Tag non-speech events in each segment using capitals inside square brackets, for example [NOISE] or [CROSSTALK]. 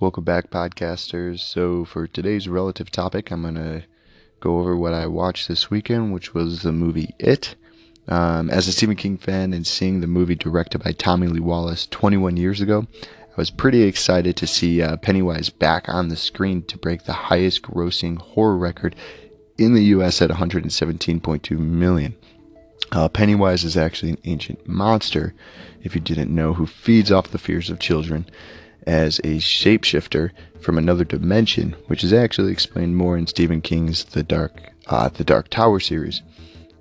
Welcome back, podcasters. So, for today's relative topic, I'm going to go over what I watched this weekend, which was the movie It. Um, as a Stephen King fan and seeing the movie directed by Tommy Lee Wallace 21 years ago, I was pretty excited to see uh, Pennywise back on the screen to break the highest grossing horror record in the US at 117.2 million. Uh, Pennywise is actually an ancient monster, if you didn't know, who feeds off the fears of children as a shapeshifter from another dimension, which is actually explained more in Stephen King's The Dark uh, The Dark Tower series.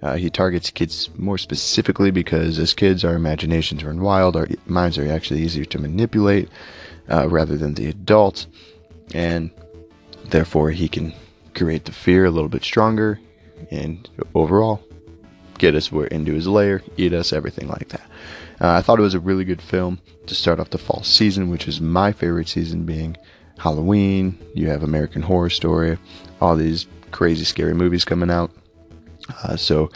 Uh, he targets kids more specifically because as kids, our imaginations run wild, our minds are actually easier to manipulate uh, rather than the adults, and therefore he can create the fear a little bit stronger and overall get us into his lair, eat us, everything like that. Uh, I thought it was a really good film to start off the fall season, which is my favorite season, being Halloween. You have American Horror Story, all these crazy, scary movies coming out. Uh, so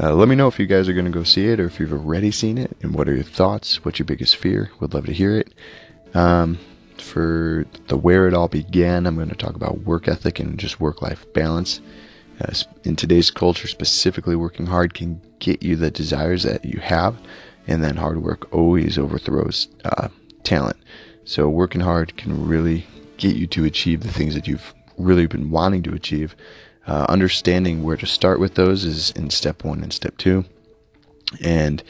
uh, let me know if you guys are going to go see it or if you've already seen it and what are your thoughts? What's your biggest fear? Would love to hear it. Um, for the where it all began, I'm going to talk about work ethic and just work life balance. Uh, in today's culture, specifically, working hard can get you the desires that you have and then hard work always overthrows uh, talent. So working hard can really get you to achieve the things that you've really been wanting to achieve. Uh, understanding where to start with those is in step one and step two. And,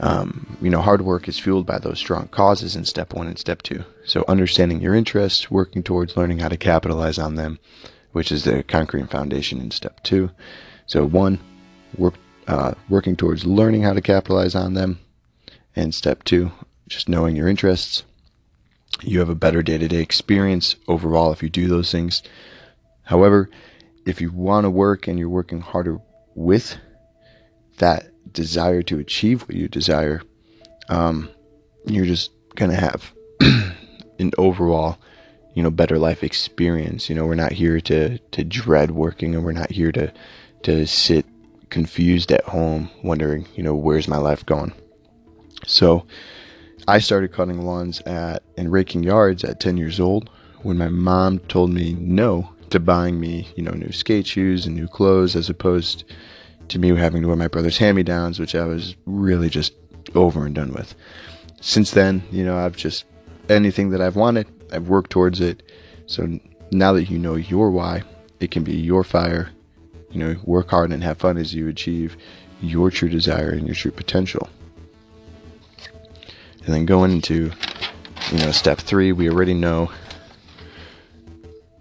um, you know, hard work is fueled by those strong causes in step one and step two. So understanding your interests, working towards learning how to capitalize on them, which is the concrete foundation in step two. So one, work, uh, working towards learning how to capitalize on them. And step two, just knowing your interests. You have a better day to day experience overall if you do those things. However, if you want to work and you're working harder with that desire to achieve what you desire, um, you're just going to have [CLEARS THROAT] an overall, you know, better life experience. You know, we're not here to, to dread working and we're not here to, to sit confused at home wondering, you know, where's my life going? So I started cutting lawns at and raking yards at 10 years old when my mom told me no to buying me, you know, new skate shoes and new clothes as opposed to me having to wear my brother's hand-me-downs, which I was really just over and done with. Since then, you know, I've just anything that I've wanted, I've worked towards it. So now that you know your why, it can be your fire. You know, work hard and have fun as you achieve your true desire and your true potential. And then going into, you know, step three, we already know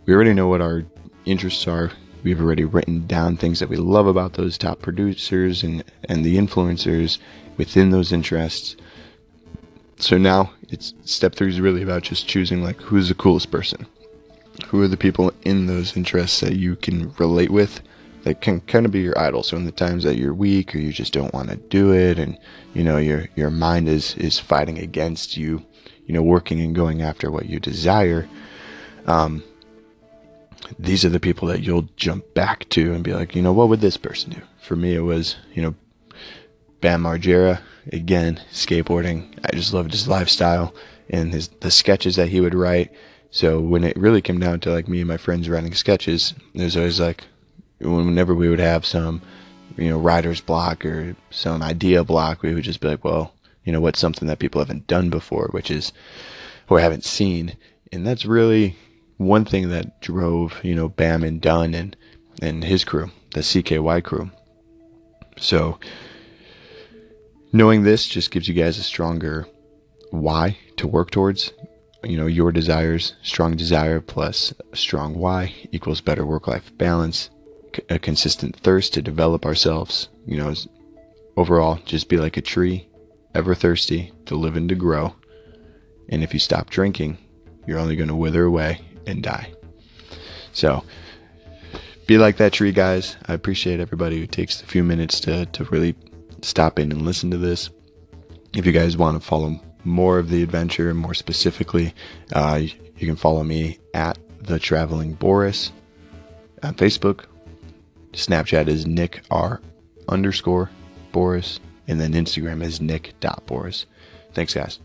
we already know what our interests are. We've already written down things that we love about those top producers and, and the influencers within those interests. So now it's step three is really about just choosing like who's the coolest person. Who are the people in those interests that you can relate with that can kind of be your idol. So in the times that you're weak or you just don't want to do it, and you know your your mind is is fighting against you, you know, working and going after what you desire. Um, these are the people that you'll jump back to and be like, you know, what would this person do? For me, it was, you know, Bam Margera. Again, skateboarding. I just loved his lifestyle and his the sketches that he would write. So when it really came down to like me and my friends writing sketches, it was always like, whenever we would have some, you know, writer's block or some idea block, we would just be like, well, you know, what's something that people haven't done before, which is, or haven't seen. And that's really one thing that drove, you know, Bam and Dunn and, and his crew, the CKY crew. So, knowing this just gives you guys a stronger why to work towards. You know, your desires, strong desire plus strong why equals better work life balance a consistent thirst to develop ourselves. You know, overall, just be like a tree, ever thirsty to live and to grow. And if you stop drinking, you're only going to wither away and die. So, be like that tree, guys. I appreciate everybody who takes a few minutes to, to really stop in and listen to this. If you guys want to follow more of the adventure, more specifically, uh, you can follow me at the Traveling Boris on Facebook Snapchat is Nick R underscore Boris, and then Instagram is Nick.Boris. Thanks, guys.